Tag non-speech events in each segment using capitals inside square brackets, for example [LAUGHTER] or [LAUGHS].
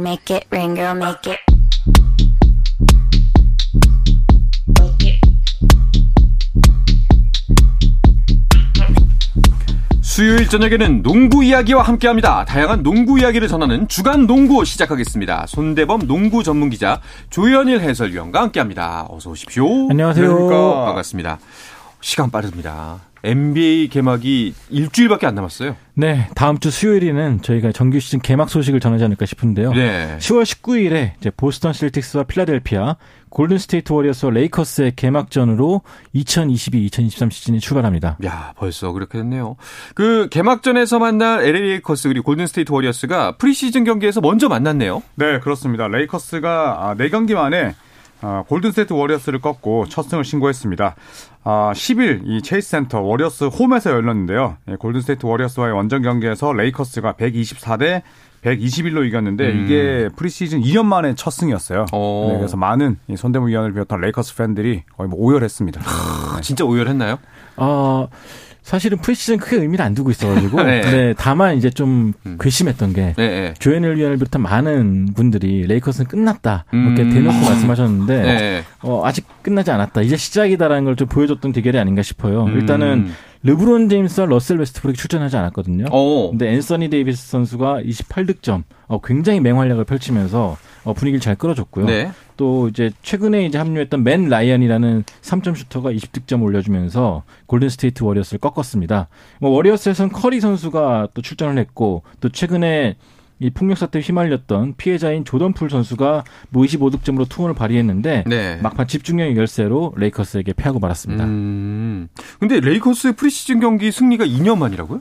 make it rain, girl, make it. 수요일 저녁에는 농구 이야기와 함께합니다. 다양한 농구 이야기를 전하는 주간 농구 시작하겠습니다. 손대범 농구 전문 기자 조현일 해설위원과 함께합니다. 어서 오십시오. 안녕하세요. 반갑습니다. 시간 빠릅니다. NBA 개막이 일주일밖에 안 남았어요. 네, 다음 주 수요일에는 저희가 정규 시즌 개막 소식을 전하지 않을까 싶은데요. 네. 10월 19일에 이제 보스턴 셀틱스와 필라델피아, 골든 스테이트 워리어스와 레이커스의 개막전으로 2022-2023 시즌이 출발합니다. 야, 벌써 그렇게 됐네요. 그 개막전에서 만난 LA 레이커스 그리고 골든 스테이트 워리어스가 프리시즌 경기에서 먼저 만났네요. 네, 그렇습니다. 레이커스가 4경기 만에 아, 골든스테이트 워리어스를 꺾고 첫 승을 신고했습니다. 아, 10일 이 체이스 센터 워리어스 홈에서 열렸는데요. 예, 골든스테이트 워리어스와의 원정 경기에서 레이커스가 124대 121로 이겼는데 음. 이게 프리시즌 2년 만에 첫 승이었어요. 네, 그래서 많은 손대범 위원을 비롯한 레이커스 팬들이 거의 뭐 오열했습니다. 하, 진짜 오열했나요? 어, 사실은 프리시즌 크게 의미를 안 두고 있어가지고 [LAUGHS] 네. 네. 다만 이제 좀 음. 괘씸했던 게 네, 네. 조현일 위원을 비롯한 많은 분들이 레이커스는 끝났다 이렇게 음. 대놓고 말씀하셨는데 네. 어, 아직 끝나지 않았다 이제 시작이다라는 걸 좀 보여줬던 대결이 아닌가 싶어요. 음. 일단은 르브론 제임스와 러셀 웨스트브룩이 출전하지 않았거든요. 오. 근데 앤서니 데이비스 선수가 28득점, 어, 굉장히 맹활약을 펼치면서 어, 분위기를 잘 끌어줬고요. 네. 또 이제 최근에 이제 합류했던 맷 라이언이라는 3점 슈터가 20득점 올려주면서 골든 스테이트 워리어스를 꺾었습니다. 뭐 워리어스에서는 커리 선수가 또 출전을 했고 또 최근에 이 폭력 사태에 휘말렸던 피해자인 조던풀 선수가 뭐 25득점으로 투혼을 발휘했는데 네. 막판 집중력의 열세로 레이커스에게 패하고 말았습니다. 음. 근데 레이커스의 프리시즌 경기 승리가 2년 만이라고요?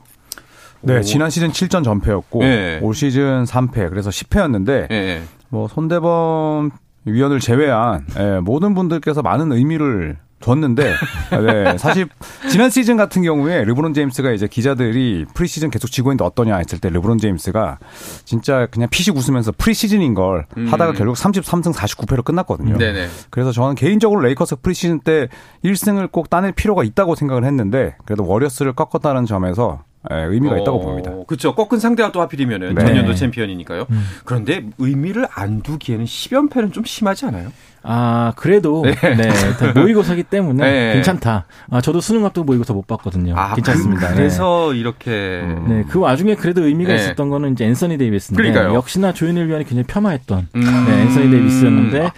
네, 오. 지난 시즌 7전 전패였고 네. 올 시즌 3패 그래서 10패였는데 네. 뭐 손대범 위원을 제외한 예, 모든 분들께서 많은 의미를 뒀는데 [LAUGHS] 네, 사실 지난 시즌 같은 경우에 르브론 제임스가 이제 기자들이 프리시즌 계속 지고 있는데 어떠냐 했을 때 르브론 제임스가 진짜 그냥 피식 웃으면서 프리시즌인 걸 음. 하다가 결국 33승 49패로 끝났거든요. 네네. 그래서 저는 개인적으로 레이커스 프리시즌 때 1승을 꼭 따낼 필요가 있다고 생각을 했는데 그래도 워리어스를 꺾었다는 점에서 예, 의미가 어, 있다고 봅니다. 그렇죠. 꺾은 상대가 또 하필이면은 네. 전년도 챔피언이니까요. 음. 그런데 의미를 안 두기에는 10연패는 좀 심하지 않아요? 아, 그래도, 네. 네 모의고사기 때문에 [LAUGHS] 네. 괜찮다. 아, 저도 수능 앞두고 모의고사 못 봤거든요. 아, 괜찮습니다. 그, 그래서 네. 이렇게. 네, 그 와중에 그래도 의미가 네. 있었던 거는 이제 앤서니 데이비스인데. 그러니까요. 역시나 조현일 위원이 굉장히 폄하했던 음. 네, 앤서니 데이비스였는데.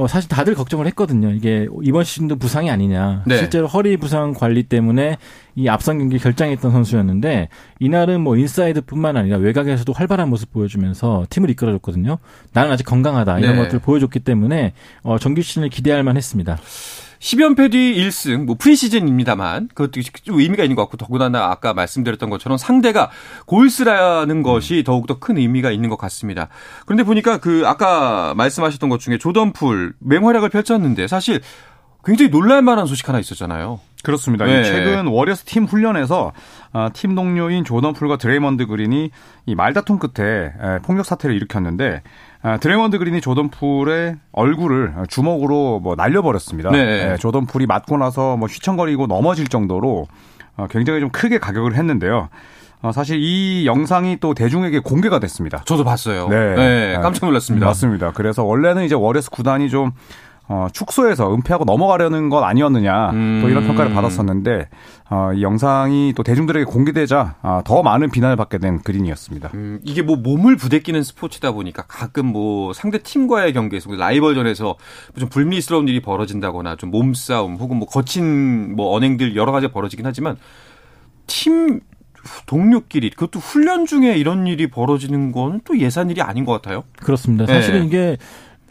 어, 사실 다들 걱정을 했거든요. 이게 이번 시즌도 부상이 아니냐. 네. 실제로 허리 부상 관리 때문에 이 앞선 경기 결장했던 선수였는데 이날은 뭐 인사이드뿐만 아니라 외곽에서도 활발한 모습 보여주면서 팀을 이끌어줬거든요. 나는 아직 건강하다 이런 네. 것들 을 보여줬기 때문에 어, 정규 시즌을 기대할 만했습니다. 10연패 뒤 1승, 뭐 프리시즌입니다만 그것도 좀 의미가 있는 것 같고 더구나 아까 말씀드렸던 것처럼 상대가 골스라는 것이 더욱더 큰 의미가 있는 것 같습니다. 그런데 보니까 그 아까 말씀하셨던 것 중에 조던풀 맹활약을 펼쳤는데 사실 굉장히 놀랄만한 소식 하나 있었잖아요. 그렇습니다. 네. 최근 워리어스 팀 훈련에서 아, 팀 동료인 조던 풀과 드레이먼드 그린이 이 말다툼 끝에 폭력 사태를 일으켰는데 아, 드레이먼드 그린이 조던 풀의 얼굴을 주먹으로 뭐 날려버렸습니다. 네. 조던 풀이 맞고 나서 뭐 휘청거리고 넘어질 정도로 어, 굉장히 좀 크게 가격을 했는데요. 어, 사실 이 영상이 또 대중에게 공개가 됐습니다. 저도 봤어요. 네. 네 깜짝 놀랐습니다. 맞습니다. 그래서 원래는 이제 워리어스 구단이 좀 어, 축소해서 은폐하고 넘어가려는 건 아니었느냐 음. 또 이런 평가를 받았었는데 어, 이 영상이 또 대중들에게 공개되자 어, 더 많은 비난을 받게 된 그린이었습니다. 음, 이게 뭐 몸을 부대끼는 스포츠다 보니까 가끔 뭐 상대 팀과의 경기에서 라이벌전에서 좀 불미스러운 일이 벌어진다거나 좀 몸싸움 혹은 뭐 거친 뭐 언행들 여러 가지 벌어지긴 하지만 팀 동료끼리 그것도 훈련 중에 이런 일이 벌어지는 건또 예산 일이 아닌 것 같아요. 그렇습니다. 사실은 네. 이게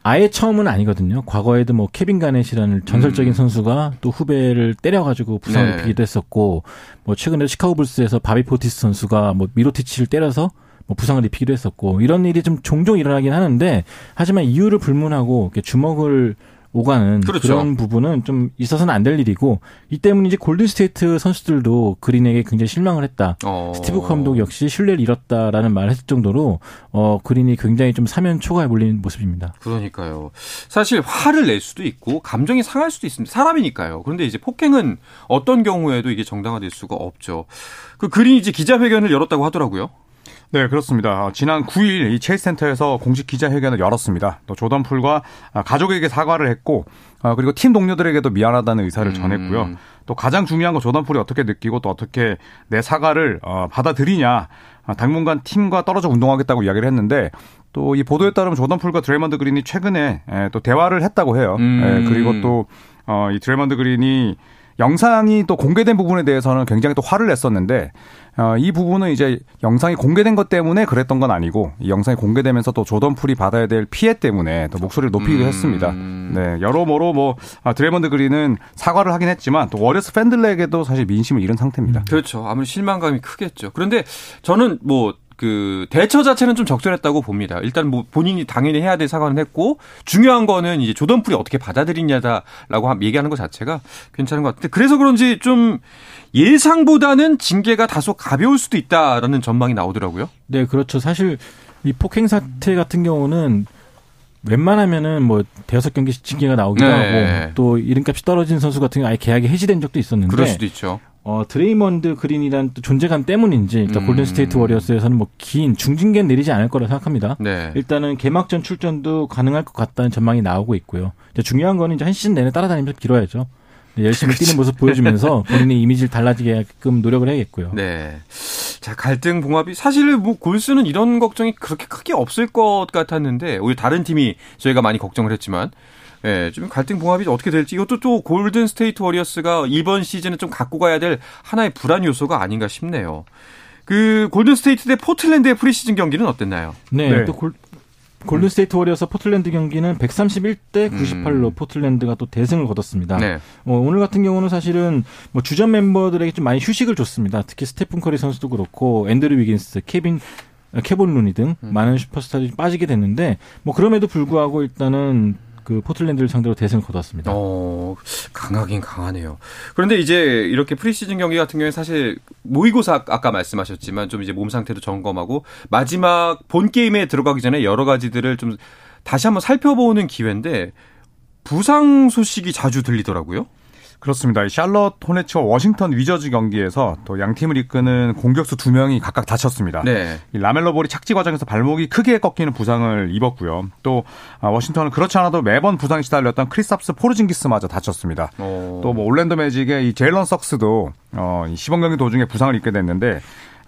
아예 처음은 아니거든요. 과거에도 뭐 케빈 가넷이라는 전설적인 음. 선수가 또 후배를 때려가지고 부상을 네. 입기도 했었고, 뭐 최근에 시카고 불스에서 바비 포티스 선수가 뭐 미로티치를 때려서 뭐 부상을 입히기도 했었고 이런 일이 좀 종종 일어나긴 하는데 하지만 이유를 불문하고 주먹을 오가는 그렇죠. 그런 부분은 좀 있어서는 안 될 일이고 이 때문에 이제 골든스테이트 선수들도 그린에게 굉장히 실망을 했다. 어. 스티브 감독 역시 신뢰를 잃었다라는 말을 했을 정도로 어 그린이 굉장히 좀 사면 초과에 몰린 모습입니다. 그러니까요. 사실 화를 낼 수도 있고 감정이 상할 수도 있습니다. 사람이니까요. 그런데 이제 폭행은 어떤 경우에도 이게 정당화될 수가 없죠. 그 그린이 이제 기자회견을 열었다고 하더라고요. 네, 그렇습니다. 어, 지난 9일 이 체이스 센터에서 공식 기자회견을 열었습니다. 또 조던 풀과 아, 가족에게 사과를 했고 아, 그리고 팀 동료들에게도 미안하다는 의사를 음. 전했고요. 또 가장 중요한 건 조던 풀이 어떻게 느끼고 또 어떻게 내 사과를 어, 받아들이냐. 아, 당분간 팀과 떨어져 운동하겠다고 이야기를 했는데 또 이 보도에 따르면 조던 풀과 드레이먼드 그린이 최근에 또 대화를 했다고 해요. 음. 그리고 또이 어, 드레이먼드 그린이 영상이 또 공개된 부분에 대해서는 굉장히 또 화를 냈었는데 어, 이 부분은 이제 영상이 공개된 것 때문에 그랬던 건 아니고 이 영상이 공개되면서 또 조던 풀이 받아야 될 피해 때문에 또 목소리를 높이기도 음. 했습니다. 네, 여러모로 뭐 아, 드레이먼드 그린은 사과를 하긴 했지만 또 워리어스 팬들에게도 사실 민심을 잃은 상태입니다. 그렇죠. 아무리 실망감이 크겠죠. 그런데 저는 뭐그 대처 자체는 좀 적절했다고 봅니다. 일단 뭐 본인이 당연히 해야 될 사과는 했고 중요한 거는 이제 조던풀이 어떻게 받아들이냐다라고 얘기하는 것 자체가 괜찮은 것 같은데 그래서 그런지 좀 예상보다는 징계가 다소 가벼울 수도 있다라는 전망이 나오더라고요. 네, 그렇죠. 사실 이 폭행 사태 같은 경우는 웬만하면은 뭐 대여섯 경기씩 징계가 나오기도 네. 하고 또 이름값이 떨어진 선수 같은 경우 아예 계약이 해지된 적도 있었는데 그럴 수도 있죠. 어, 드레이먼드 그린이란 또 존재감 때문인지 일단 음. 골든 스테이트 워리어스에서는 뭐 긴 중징계는 내리지 않을 거라 생각합니다. 네. 일단은 개막전 출전도 가능할 것 같다는 전망이 나오고 있고요. 중요한 거는 이제 한 시즌 내내 따라다니면서 길어야죠. 네, 열심히 뛰는 모습 보여주면서 [LAUGHS] 본인의 이미지를 달라지게끔 노력을 해야겠고요. 네. 자, 갈등 봉합이 사실 뭐 골스는 이런 걱정이 그렇게 크게 없을 것 같았는데 오히려 다른 팀이 저희가 많이 걱정을 했지만 예, 좀 갈등 봉합이 어떻게 될지 이것도 또 골든 스테이트 워리어스가 이번 시즌에 좀 갖고 가야 될 하나의 불안 요소가 아닌가 싶네요. 그 골든 스테이트 대 포틀랜드의 프리시즌 경기는 어땠나요? 네, 네. 또 골, 골든 스테이트 워리어스 포틀랜드 경기는 131대 98로 음. 포틀랜드가 또 대승을 거뒀습니다. 네. 어, 오늘 같은 경우는 사실은 뭐 주전 멤버들에게 좀 많이 휴식을 줬습니다. 특히 스테픈 커리 선수도 그렇고 앤드류 위긴스, 케빈 케본 루니 등 음. 많은 슈퍼스타들이 빠지게 됐는데 뭐 그럼에도 불구하고 일단은 그 포틀랜드를 상대로 대승을 거뒀습니다. 어, 강하긴 강하네요. 그런데 이제 이렇게 프리시즌 경기 같은 경우에 사실 모의고사 아까 말씀하셨지만 좀 이제 몸 상태도 점검하고 마지막 본 게임에 들어가기 전에 여러 가지들을 좀 다시 한번 살펴보는 기회인데 부상 소식이 자주 들리더라고요. 그렇습니다. 샬럿 호네츠와 워싱턴 위저즈 경기에서 또 양 팀을 이끄는 공격수 두 명이 각각 다쳤습니다. 네. 라멜로 볼이 착지 과정에서 발목이 크게 꺾이는 부상을 입었고요. 또 아, 워싱턴은 그렇지 않아도 매번 부상에 시달렸던 크리스탑스 포르징기스마저 다쳤습니다. 또 뭐 올랜도 매직의 이 제일런 석스도 어, 시범 경기 도중에 부상을 입게 됐는데 아,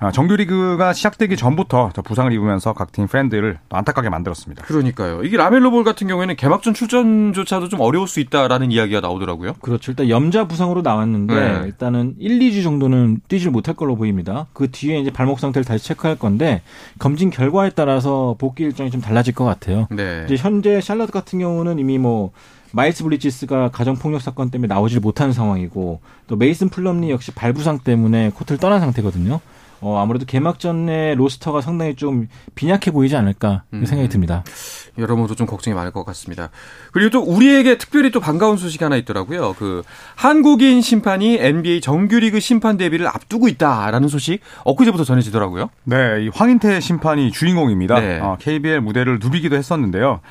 정규리그가 시작되기 전부터 부상을 입으면서 각팀 팬들을 안타깝게 만들었습니다. 그러니까요. 이게 라멜로 볼 같은 경우에는 개막전 출전조차도 좀 어려울 수 있다라는 이야기가 나오더라고요. 그렇죠. 일단 염좌 부상으로 나왔는데 네. 일단은 1, 2주 정도는 뛰질 못할 걸로 보입니다. 그 뒤에 이제 발목 상태를 다시 체크할 건데 검진 결과에 따라서 복귀 일정이 좀 달라질 것 같아요. 네. 이제 현재 샬럿 같은 경우는 이미 뭐 마일스 브리지스가 가정 폭력 사건 때문에 나오질 못하는 상황이고 또 메이슨 플럼리 역시 발부상 때문에 코트를 떠난 상태거든요. 어, 아무래도 개막전의 로스터가 상당히 좀 빈약해 보이지 않을까 음. 생각이 듭니다. 여러모로 좀 걱정이 많을 것 같습니다. 그리고 또 우리에게 특별히 또 반가운 소식이 하나 있더라고요. 그 한국인 심판이 NBA 정규리그 심판 데뷔를 앞두고 있다라는 소식 엊그제부터 전해지더라고요. 네, 이 황인태 심판이 주인공입니다. 네. 어, KBL 무대를 누비기도 했었는데요.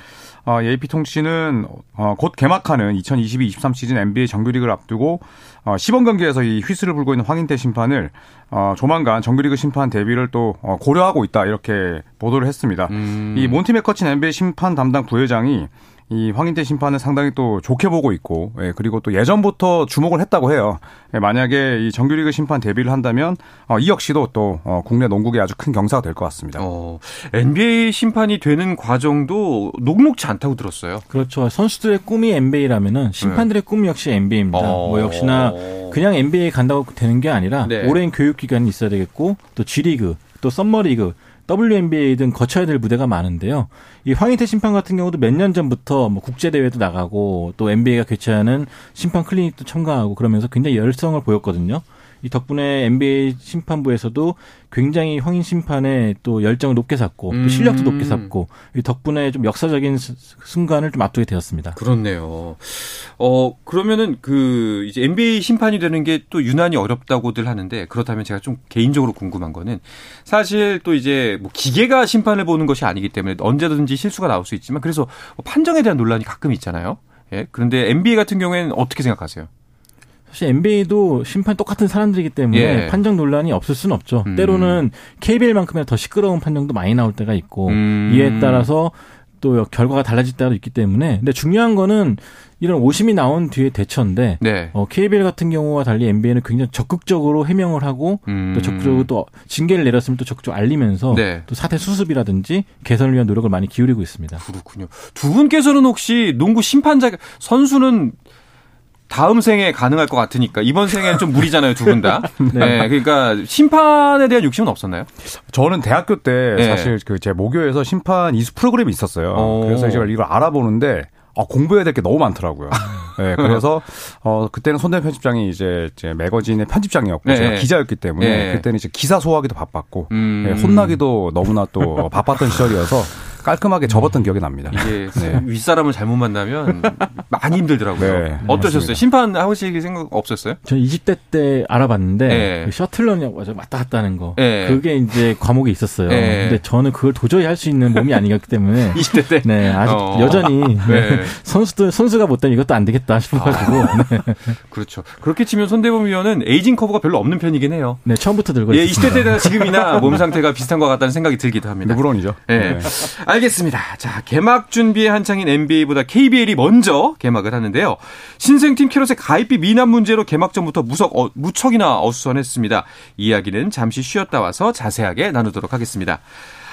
어, AP통신은 어, 곧 개막하는 2022-23 시즌 NBA 정규리그를 앞두고 어, 시범 경기에서 이 휘슬을 불고 있는 황인태 심판을 어, 조만간 정규리그 심판 데뷔를 또 어, 고려하고 있다 이렇게 보도를 했습니다. 음. 이 몬티 맥커친 NBA 심판 담당 부회장이 이 황인태 심판을 상당히 또 좋게 보고 있고, 예, 그리고 또 예전부터 주목을 했다고 해요. 예, 만약에 이 정규리그 심판 데뷔를 한다면 어, 이 역시도 또 어, 국내 농구계 아주 큰 경사가 될 것 같습니다. 어, NBA 심판이 되는 과정도 녹록지 않다고 들었어요. 그렇죠. 선수들의 꿈이 NBA라면은 심판들의 네. 꿈 역시 NBA입니다. 어. 뭐 역시나 그냥 NBA 간다고 되는 게 아니라 네. 오랜 교육 기간이 있어야 되겠고 또 G리그 또 썸머리그 WNBA 등 거쳐야 될 무대가 많은데요. 이 황희태 심판 같은 경우도 몇 년 전부터 뭐 국제 대회도 나가고 또 NBA가 개최하는 심판 클리닉도 참가하고 그러면서 굉장히 열성을 보였거든요. 이 덕분에 NBA 심판부에서도 굉장히 황인 심판에 또 열정을 높게 샀고 음. 또 실력도 높게 샀고 이 덕분에 좀 역사적인 순간을 좀 앞두게 되었습니다. 그렇네요. 어 그러면은 그 이제 NBA 심판이 되는 게 또 유난히 어렵다고들 하는데 그렇다면 제가 좀 개인적으로 궁금한 거는 사실 또 이제 뭐 기계가 심판을 보는 것이 아니기 때문에 언제든지 실수가 나올 수 있지만 그래서 뭐 판정에 대한 논란이 가끔 있잖아요. 예. 그런데 NBA 같은 경우에는 어떻게 생각하세요? 사실 NBA도 심판 똑같은 사람들이기 때문에 예. 판정 논란이 없을 수는 없죠. 음. 때로는 KBL만큼이나 더 시끄러운 판정도 많이 나올 때가 있고 음. 이에 따라서 또 결과가 달라질 때도 있기 때문에 근데 중요한 거는 이런 오심이 나온 뒤에 대처인데 네. 어, KBL 같은 경우와 달리 NBA는 굉장히 적극적으로 해명을 하고 음. 또 적극적으로 또 징계를 내렸으면 또 적극적으로 알리면서 네. 또 사태 수습이라든지 개선을 위한 노력을 많이 기울이고 있습니다. 그렇군요. 두 분께서는 혹시 농구 심판자 선수는 다음 생에 가능할 것 같으니까 이번 생에는 좀 무리잖아요 두 분 다. [LAUGHS] 네. 네. 그러니까 심판에 대한 욕심은 없었나요? 저는 대학교 때 네. 사실 그 제 모교에서 심판 이수 프로그램이 있었어요. 오. 그래서 이제 이걸 알아보는데 아, 공부해야 될 게 너무 많더라고요. 네, [LAUGHS] 그래서 어 그때는 손대현 편집장이 이제, 이제 매거진의 편집장이었고 네. 제가 기자였기 때문에 네. 그때는 이제 기사 소화하기도 바빴고 음. 네, 혼나기도 너무나 또 바빴던 [LAUGHS] 시절이어서 깔끔하게 접었던 기억이 납니다. 이게 네. 윗사람을 잘못 만나면 많이 힘들더라고요. 네, 어떠셨어요? 심판 하실 생각 없었어요? 저 20대 때 알아봤는데 네. 그 셔틀런이 왔다 갔다 하는 거. 네. 그게 이제 과목에 있었어요. 네. 근데 저는 그걸 도저히 할 수 있는 몸이 아니었기 때문에 [LAUGHS] 20대 때 네, 아직 어. 여전히 [LAUGHS] 네. 선수도 선수가 못 되면 이것도 안 되겠다 싶어 가지고. 아. 그렇죠. 그렇게 치면 손대범 위원은 aging curve가 별로 없는 편이긴 해요. 네, 처음부터 들고 예, 있습니다. 20대 때나 지금이나 [LAUGHS] 몸 상태가 비슷한 것 같다는 생각이 들기도 합니다. 물론이죠. 네. 알겠습니다. 자, 개막 준비에 한창인 NBA보다 KBL이 먼저 개막을 하는데요. 신생팀 캐롯의 가입비 미납 문제로 개막 전부터 무석, 어, 무척이나 어수선했습니다. 이야기는 잠시 쉬었다 와서 자세하게 나누도록 하겠습니다.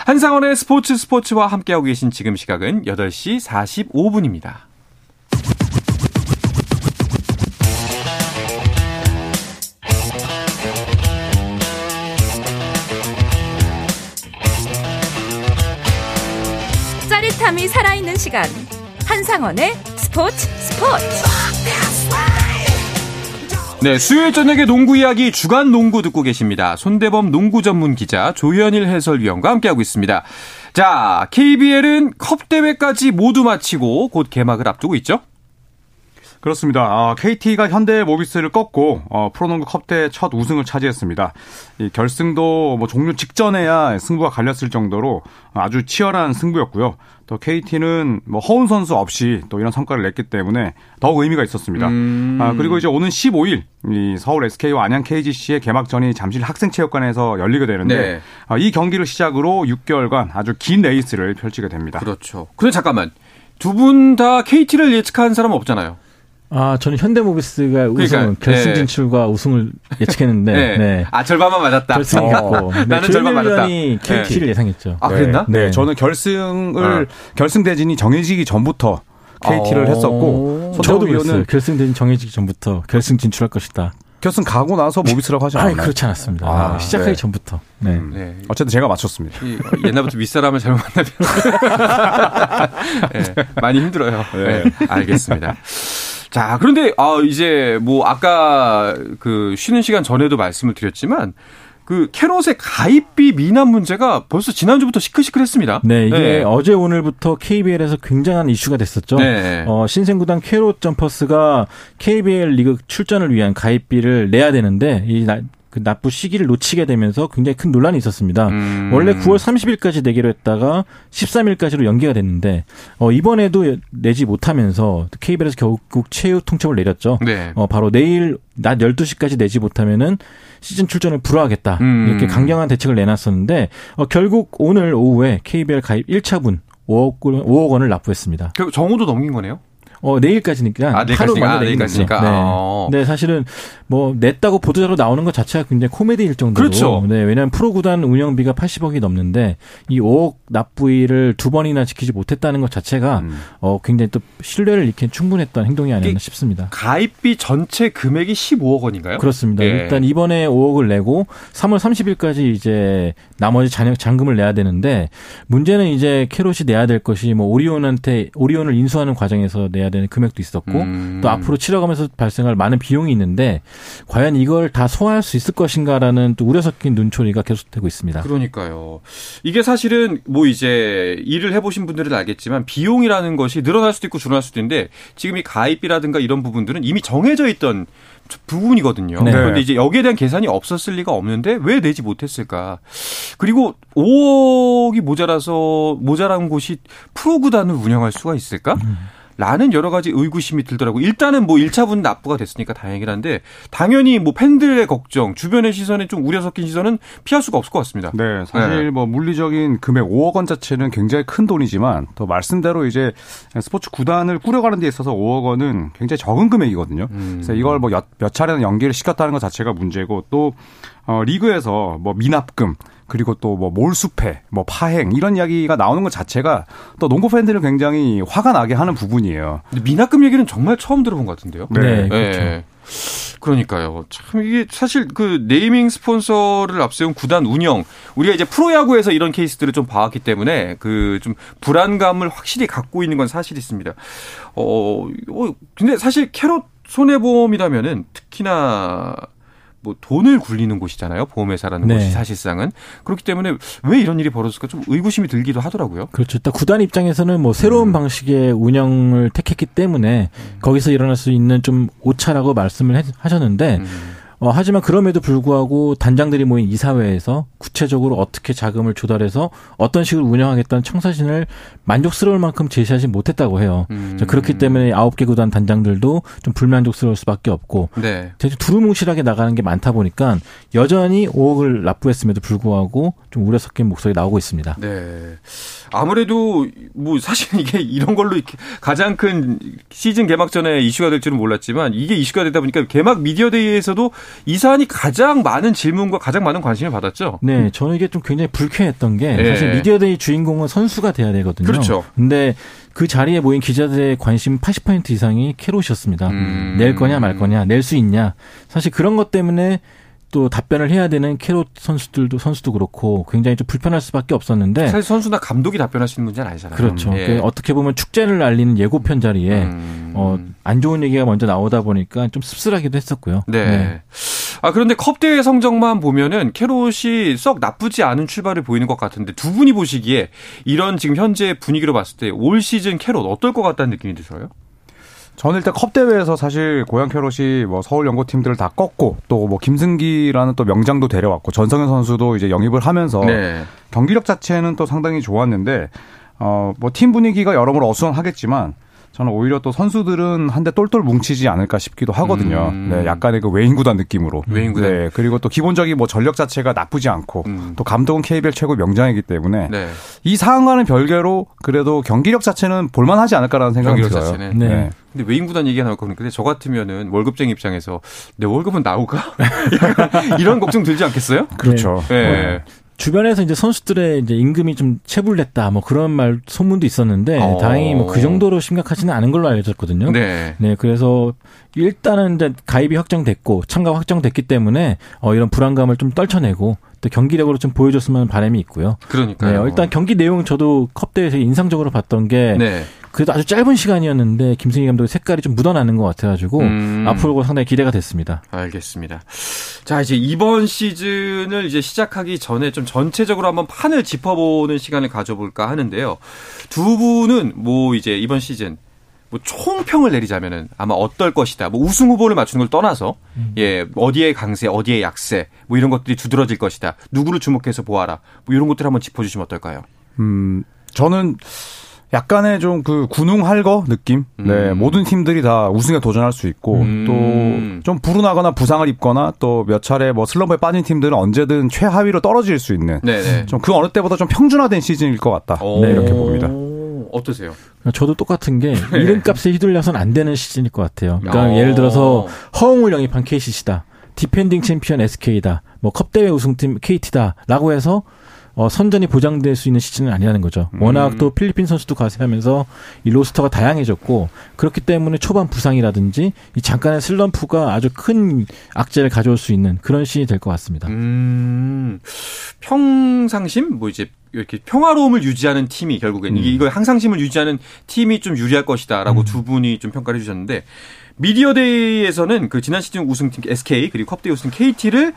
한상원의 스포츠 스포츠와 함께하고 계신 지금 시각은 8시 45분입니다. 짜릿함이 살아있는 시간 한상원의 스포츠 스포츠 네, 수요일 저녁에 농구 이야기 주간 농구 듣고 계십니다. 손대범 농구 전문 기자 조현일 해설위원과 함께하고 있습니다. 자, KBL은 컵 대회까지 모두 마치고 곧 개막을 앞두고 있죠? 그렇습니다. 어, KT가 현대 모비스를 꺾고 어, 프로농구 컵대 첫 우승을 차지했습니다. 이 결승도 뭐 종료 직전에야 승부가 갈렸을 정도로 아주 치열한 승부였고요. 또 KT는 뭐 허운 선수 없이 또 이런 성과를 냈기 때문에 더욱 의미가 있었습니다. 음. 아, 그리고 이제 오는 15일 이 서울 SK와 안양 KGC의 개막전이 잠실 학생체육관에서 열리게 되는데 네. 아, 이 경기를 시작으로 6개월간 아주 긴 레이스를 펼치게 됩니다. 그렇죠. 근데 잠깐만 두 분 다 KT를 예측한 사람 은 없잖아요. 아, 저는 현대모비스가 우승, 그러니까, 결승 네. 진출과 우승을 예측했는데, [LAUGHS] 네. 네. 아, 절반만 맞았다. 결승이 갔고. 네, 나는 절반 맞았다. KT를 예상했죠. 아, 그랬나? 네. 네. 저는 결승을, 아. 결승 대진이 정해지기 전부터 KT를 어... 했었고, 저도 그랬어요. 결승 대진 정해지기 전부터 결승 진출할 것이다. 결승 가고 나서 모비스라고 하지 않았나요? 아니, 그렇지 않았습니다. 아, 시작하기 네. 전부터. 네. 음, 네. 어쨌든 제가 맞췄습니다. 옛날부터 윗사람을 잘못 만나면 [LAUGHS] 네, 많이 힘들어요. 네. 알겠습니다. 자, 그런데 아 이제 뭐 아까 그 쉬는 시간 전에도 말씀을 드렸지만 그 캐롯의 가입비 미납 문제가 벌써 지난주부터 시끌시끌했습니다. 네, 이게 네. 어제 오늘부터 KBL에서 굉장한 이슈가 됐었죠. 네. 어, 신생구단 캐롯 점퍼스가 KBL 리그 출전을 위한 가입비를 내야 되는데 이 그 납부 시기를 놓치게 되면서 굉장히 큰 논란이 있었습니다. 음. 원래 9월 30일까지 내기로 했다가 13일까지로 연기가 됐는데 어, 이번에도 내지 못하면서 KBL에서 결국 최후 통첩을 내렸죠. 네. 어, 바로 내일 낮 12시까지 내지 못하면은 시즌 출전을 불허하겠다. 음. 이렇게 강경한 대책을 내놨었는데 어, 결국 오늘 오후에 KBL 가입 1차분 5억, 5억 원을 납부했습니다. 결국 정오도 넘긴 거네요? 어, 내일까지니까. 아, 하루 먼저 아, 내일까지니까. 네. 어. 네, 사실은 뭐 냈다고 보도자료 나오는 것 자체가 굉장히 코미디일 정도로. 그렇죠. 네, 왜냐하면 프로 구단 운영비가 80억이 넘는데 이 5억 납부일을 두 번이나 지키지 못했다는 것 자체가 음. 어, 굉장히 또 신뢰를 잃기엔 충분했던 행동이 아니었나 싶습니다. 가입비 전체 금액이 15억 원인가요? 그렇습니다. 네. 일단 이번에 5억을 내고 3월 30일까지 이제 나머지 잔금을 내야 되는데 문제는 이제 캐롯이 내야 될 것이 뭐 오리온한테 오리온을 인수하는 과정에서 내야 내야 되는 금액도 있었고 음. 또 앞으로 치러가면서 발생할 많은 비용이 있는데 과연 이걸 다 소화할 수 있을 것인가라는 또 우려 섞인 눈초리가 계속되고 있습니다. 그러니까요. 이게 사실은 뭐 이제 일을 해보신 분들은 알겠지만 비용이라는 것이 늘어날 수도 있고 줄어날 수도 있는데 지금 이 가입비라든가 이런 부분들은 이미 정해져 있던 부분이거든요. 네. 그런데 이제 여기에 대한 계산이 없었을 리가 없는데 왜 내지 못했을까? 그리고 5억이 모자라서 모자란 곳이 프로 구단을 운영할 수가 있을까? 음. 라는 여러 가지 의구심이 들더라고요. 일단은 뭐 1차분 납부가 됐으니까 다행이긴 한데 당연히 뭐 팬들의 걱정, 주변의 시선에 좀 우려 섞인 시선은 피할 수가 없을 것 같습니다. 네, 사실 네. 뭐 물리적인 금액 5억 원 자체는 굉장히 큰 돈이지만 또 말씀대로 이제 스포츠 구단을 꾸려가는 데 있어서 5억 원은 굉장히 적은 금액이거든요. 음. 그래서 이걸 뭐 몇 차례는 연기를 시켰다는 것 자체가 문제고 또 어, 리그에서 뭐 미납금 그리고 또 뭐 몰수패, 뭐 파행 이런 이야기가 나오는 것 자체가 또 농구 팬들을 굉장히 화가 나게 하는 부분이에요. 근데 미납금 얘기는 정말 처음 들어본 것 같은데요. 네, 네. 그렇죠. 네. 그러니까요. 참 이게 사실 그 네이밍 스폰서를 앞세운 구단 운영 우리가 이제 프로야구에서 이런 케이스들을 좀 봐왔기 때문에 그 좀 불안감을 확실히 갖고 있는 건 사실 있습니다. 어, 어 근데 사실 캐롯 손해보험이라면은 특히나 뭐 돈을 굴리는 곳이잖아요. 보험회사라는 네. 곳이 사실상은 그렇기 때문에 왜 이런 일이 벌어졌을까 좀 의구심이 들기도 하더라고요. 그렇죠. 일단 구단 입장에서는 뭐 새로운 음. 방식의 운영을 택했기 때문에 음. 거기서 일어날 수 있는 좀 오차라고 말씀을 하셨는데 음. 어, 하지만 그럼에도 불구하고 단장들이 모인 이사회에서 구체적으로 어떻게 자금을 조달해서 어떤 식으로 운영하겠다는 청사진을 만족스러울 만큼 제시하지 못했다고 해요. 음. 그렇기 때문에 아홉 개 구단 단장들도 좀 불만족스러울 수밖에 없고 네. 두루뭉실하게 나가는 게 많다 보니까 여전히 5억을 납부했음에도 불구하고 좀 우려 섞인 목소리 나오고 있습니다. 네. 아무래도 뭐 사실 [LAUGHS] 이게 이런 걸로 이렇게 가장 큰 시즌 개막 전에 이슈가 될 줄은 몰랐지만 이게 이슈가 되다 보니까 개막 미디어 데이에서도 이 사안이 가장 많은 질문과 가장 많은 관심을 받았죠. 네, 저는 이게 좀 굉장히 불쾌했던 게 네. 사실 media day 주인공은 선수가 돼야 되거든요. 그렇죠. 근데 그 자리에 모인 기자들의 관심 80% 이상이 캐롯이었습니다. 음. 낼 거냐 말 거냐, 낼 수 있냐. 사실 그런 것 때문에 또 답변을 해야 되는 캐롯 선수들도 선수도 그렇고 굉장히 좀 불편할 수밖에 없었는데 사실 선수나 감독이 답변할 수 있는 문제는 아니잖아요. 그렇죠. 예. 그 어떻게 보면 축제를 알리는 예고편 자리에 음. 어, 안 좋은 얘기가 먼저 나오다 보니까 좀 씁쓸하기도 했었고요. 네. 네. 아 그런데 컵 대회 성적만 보면은 캐롯이 썩 나쁘지 않은 출발을 보이는 것 같은데 두 분이 보시기에 이런 지금 현재 분위기로 봤을 때 올 시즌 캐롯 어떨 것 같다는 느낌이 드셔요? 저는 일단 컵 대회에서 사실 고양 캐롯이 뭐 서울 연고 팀들을 다 꺾고 또 뭐 김승기라는 또 명장도 데려왔고 전성현 선수도 이제 영입을 하면서 네. 경기력 자체는 또 상당히 좋았는데 어뭐 팀 분위기가 여러모로 어수선하겠지만 저는 오히려 또 선수들은 한데 똘똘 뭉치지 않을까 싶기도 하거든요. 음. 네, 약간의 그 외인 구단 느낌으로. 외인 구단. 네, 그리고 또 기본적인 뭐 전력 자체가 나쁘지 않고 음. 또 감독은 KBL 최고 명장이기 때문에 네. 이 상황과는 별개로 그래도 경기력 자체는 볼만하지 않을까라는 생각이 들어요. 자체는. 네. 네. 근데 외인 구단 얘기가 나올 근데 저 같으면은 월급쟁이 입장에서 내 월급은 나올까? [LAUGHS] 이런 걱정 들지 않겠어요? 그렇죠. 네. 네. 주변에서 이제 선수들의 이제 임금이 좀 체불됐다 뭐 그런 말 소문도 있었는데 어. 다행히 뭐 그 정도로 심각하지는 않은 걸로 알려졌거든요. 네. 네. 그래서 일단은 이제 가입이 확정됐고 참가 확정됐기 때문에 어 이런 불안감을 좀 떨쳐내고 또 경기력으로 좀 보여줬으면 바람이 있고요. 그러니까요. 네, 일단 경기 내용 저도 컵 대회에서 인상적으로 봤던 게 네. 그래도 아주 짧은 시간이었는데 김승희 감독의 색깔이 좀 묻어나는 것 같아가지고 음. 앞으로 상당히 기대가 됐습니다. 알겠습니다. 자 이제 이번 시즌을 이제 시작하기 전에 좀 전체적으로 한번 판을 짚어보는 시간을 가져볼까 하는데요. 두 분은 뭐 이제 이번 시즌 뭐 총평을 내리자면은 아마 어떨 것이다. 뭐 우승 후보를 맞추는 걸 떠나서 음. 예 어디에 강세, 어디에 약세, 뭐 이런 것들이 두드러질 것이다. 누구를 주목해서 보아라. 뭐 이런 것들 한번 짚어주시면 어떨까요? 음 저는 약간의 좀 그 군웅 할거 느낌. 네, 음. 네, 모든 팀들이 다 우승에 도전할 수 있고 음. 또좀 불운하거나 부상을 입거나 또 몇 차례 뭐 슬럼프에 빠진 팀들은 언제든 최하위로 떨어질 수 있는 좀 그 어느 때보다 좀 평준화된 시즌일 것 같다. 네, 이렇게 봅니다. 어떠세요? 저도 똑같은 게 [LAUGHS] 네. 이름값에 휘둘려서는 안 되는 시즌일 것 같아요. 그러니까 어. 예를 들어서 허웅을 영입한 KCC다. defending champion SK다. 뭐 컵대회 우승팀 KT다라고 해서 어, 선전이 보장될 수 있는 시즌은 아니라는 거죠. 음. 워낙 또 필리핀 선수도 가세하면서 이 roster가 다양해졌고 그렇기 때문에 초반 부상이라든지 이 잠깐의 슬럼프가 아주 큰 악재를 가져올 수 있는 그런 시즌이 될 것 같습니다. 음. 평상심 뭐 이제 이렇게 평화로움을 유지하는 팀이 결국엔 음. 이걸 항상심을 유지하는 팀이 좀 유리할 것이다라고 음. 두 분이 좀 평가를 해주셨는데 media day에서는 그 지난 시즌 우승팀 SK 그리고 컵대회 우승 KT를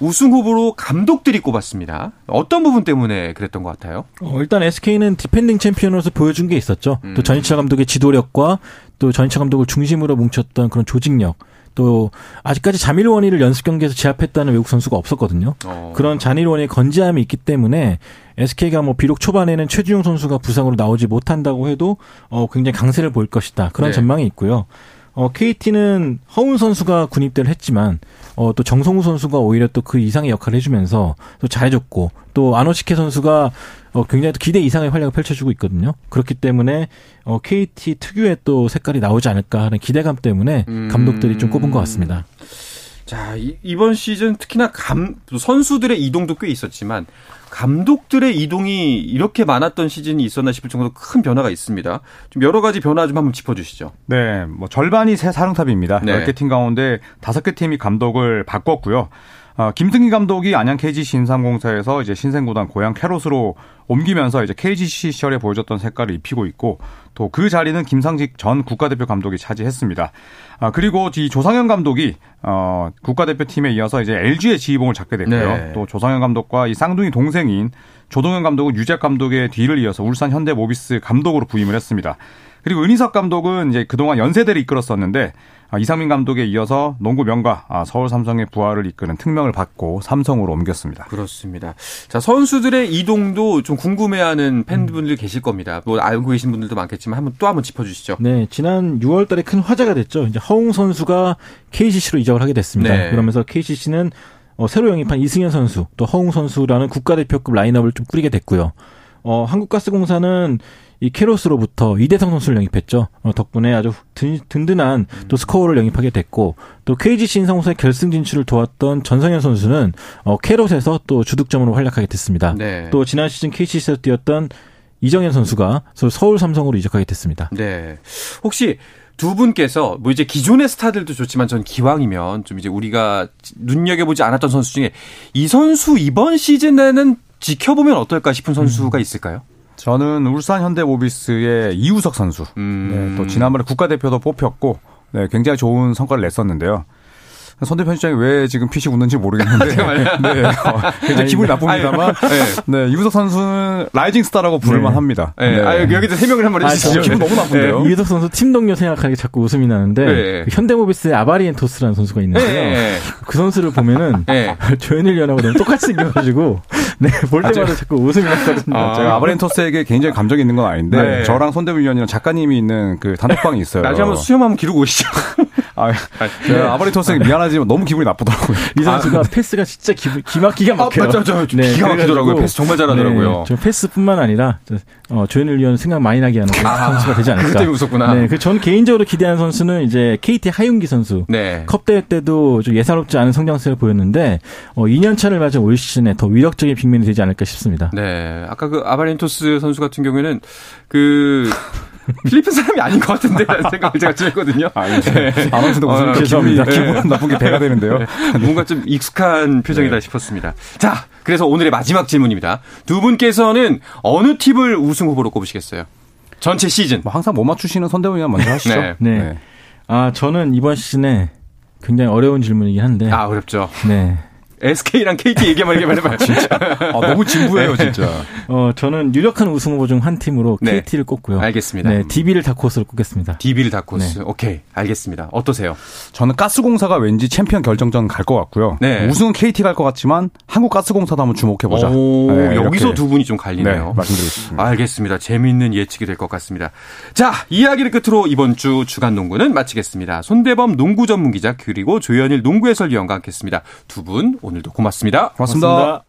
우승 후보로 감독들이 꼽았습니다. 어떤 부분 때문에 그랬던 것 같아요? 어, 일단 SK는 defending champion으로서 보여준 게 있었죠. 음. 또 전희철 감독의 지도력과 또 전희철 감독을 중심으로 뭉쳤던 그런 조직력. 또 아직까지 자밀 워니를 연습 경기에서 제압했다는 외국 선수가 없었거든요. 어. 그런 자밀 워니의 건재함이 있기 때문에 SK가 뭐 비록 초반에는 최준용 선수가 부상으로 나오지 못한다고 해도 어 굉장히 강세를 보일 것이다. 그런 네. 전망이 있고요. 어, KT는 허운 선수가 군입대를 했지만 어, 또 정성우 선수가 오히려 또 그 이상의 역할을 해주면서 또 잘해줬고 또 아노시케 선수가 어, 굉장히 또 기대 이상의 활약을 펼쳐주고 있거든요. 그렇기 때문에 어, KT 특유의 또 색깔이 나오지 않을까 하는 기대감 때문에 음. 감독들이 좀 꼽은 것 같습니다. 자, 이, 번 시즌 특히나 감, 선수들의 이동도 꽤 있었지만 감독들의 이동이 이렇게 많았던 시즌이 있었나 싶을 정도로 큰 변화가 있습니다. 좀 여러 가지 변화 좀 한번 짚어주시죠. 네, 뭐 절반이 새 사령탑입니다. 네. 10개 팀 가운데 5개 팀이 감독을 바꿨고요. 어, 김승기 감독이 안양 KGC 인삼공사에서 이제 신생구단 고향 캐롯으로 옮기면서 이제 KGC 시절에 보여줬던 색깔을 입히고 있고 또 그 자리는 김상직 전 국가대표 감독이 차지했습니다. 아, 그리고 이 조상현 감독이 어, 국가대표팀에 이어서 이제 LG의 지휘봉을 잡게 됐고요. 네. 또 조상현 감독과 이 쌍둥이 동생인 조동현 감독은 유재 감독의 뒤를 이어서 울산 현대모비스 감독으로 부임을 했습니다. 그리고 은희석 감독은 이제 그동안 연세대를 이끌었었는데 아, 이상민 감독에 이어서 농구 명가 아, 서울 삼성의 부활을 이끄는 특명을 받고 삼성으로 옮겼습니다. 그렇습니다. 자 선수들의 이동도 좀 궁금해하는 팬분들 계실 겁니다. 뭐 알고 계신 분들도 많겠지만 한번 또 한번 짚어주시죠. 네, 지난 6월달에 큰 화제가 됐죠. 이제 허웅 선수가 KCC로 이적을 하게 됐습니다. 네. 그러면서 KCC는 어, 새로 영입한 이승현 선수, 또 허웅 선수라는 국가대표급 라인업을 좀 꾸리게 됐고요. 어, 한국가스공사는 이 캐로스로부터 이대성 선수를 영입했죠. 어, 덕분에 아주 든, 든든한 또 스코어를 영입하게 됐고 또 KGC 인상호사의 결승 진출을 도왔던 전성현 선수는 어, 캐롯에서 또 주득점으로 활약하게 됐습니다. 네. 또 지난 시즌 KCC에서 뛰었던 이정현 선수가 서울 삼성으로 이적하게 됐습니다. 네. 혹시 두 분께서 뭐 이제 기존의 스타들도 좋지만 전 기왕이면 좀 이제 우리가 눈여겨보지 않았던 선수 중에 이 선수 이번 시즌에는 지켜보면 어떨까 싶은 선수가 음. 있을까요? 저는 울산 현대모비스의 이우석 선수. 음. 네, 또 지난번에 국가대표도 뽑혔고 네, 굉장히 좋은 성과를 냈었는데요. 선대 편집장이 왜 지금 핏이 웃는지 모르겠는데 아, [LAUGHS] 네, 어, 굉장히 기분이 나쁩니다만 네. 네, 이우석 선수는 라이징 스타라고 부를만 네. 합니다. 네. 아, 여기도 해명을 한번 해주시죠. 아, 기분 너무 나쁜데요. 네, 이우석 선수 팀 동료 생각하기 자꾸 웃음이 나는데 네. 현대모비스의 아바리엔토스라는 선수가 있는데요. 네. 그 선수를 보면은 [LAUGHS] 조현일 연하고 너무 똑같이 생겨가지고 [LAUGHS] 네, 볼 때마다 아, 자꾸 웃음이 났거든요. 아, 제가 아바렌토스에게 굉장히 감정이 있는 건 아닌데 네. 저랑 손대부 위원이랑 작가님이 있는 그 단톡방이 있어요. 나중에 한번 수염 한번 기르고 오시죠. 아, 제가 아바렌토스에게 미안 하지만 너무 기분이 나쁘더라고요. [LAUGHS] 이 선수가 아, 패스가 진짜 기, 기막히가 막혀요. 아, 맞죠, 맞죠. 네, 기가 막히더라고요. 패스 정말 잘하더라고요. 네, 패스뿐만 아니라 어, 조현일 위원 생각 많이 나게 하는 아, 선수가 되지 않을까. 그때 웃었구나. 네, 그전 개인적으로 기대하는 선수는 이제 KT 하윤기 선수. 네. 컵 대회 때도 좀 예사롭지 않은 성장세를 보였는데 어, 2년 차를 맞은 올 시즌에 더 위력적인 빅맨이 되지 않을까 싶습니다. 네, 아까 그 아바렌토스 선수 같은 경우에는 그 [LAUGHS] 필리핀 사람이 아닌 것 같은데 라는 [LAUGHS] 생각을 제가 좀 했거든요. 아, 네. 아무튼 무슨 어, 기분이, 기분 나쁜 게 배가 되는데요. 네. 뭔가 좀 익숙한 표정이다 네. 싶었습니다. 자, 그래서 오늘의 마지막 질문입니다. 두 분께서는 어느 팀을 우승 후보로 꼽으시겠어요? 전체 시즌. 뭐 항상 못 맞추시는 선대위원 먼저 하시죠. 네. 네. 네. 아, 저는 이번 시즌에 굉장히 어려운 질문이긴 한데. 아, 어렵죠. 네. SK랑 KT 얘기만 얘기만 해봐요. 진짜. 아, 너무 진부해요, 네. 진짜. 어, 저는 유력한 우승 후보 중 한 팀으로 네. KT를 꼽고요. 알겠습니다. 네, DB를 다코스로 꼽겠습니다. DB를 다코스. 네. 오케이. 알겠습니다. 어떠세요? 저는 가스공사가 왠지 챔피언 결정전 갈 것 같고요. 네. 우승은 KT 갈 것 같지만 한국가스공사도 한번 주목해보자. 오, 네, 여기서 두 분이 좀 갈리네요. 네, 말씀드리겠습니다. 알겠습니다. 재미있는 예측이 될 것 같습니다. 자, 이야기를 끝으로 이번 주 주간 농구는 마치겠습니다. 손대범 농구 전문 기자 그리고 조현일 농구 해설위원과 함께했습니다. 두 분 오늘도 고맙습니다. 고맙습니다. 고맙습니다.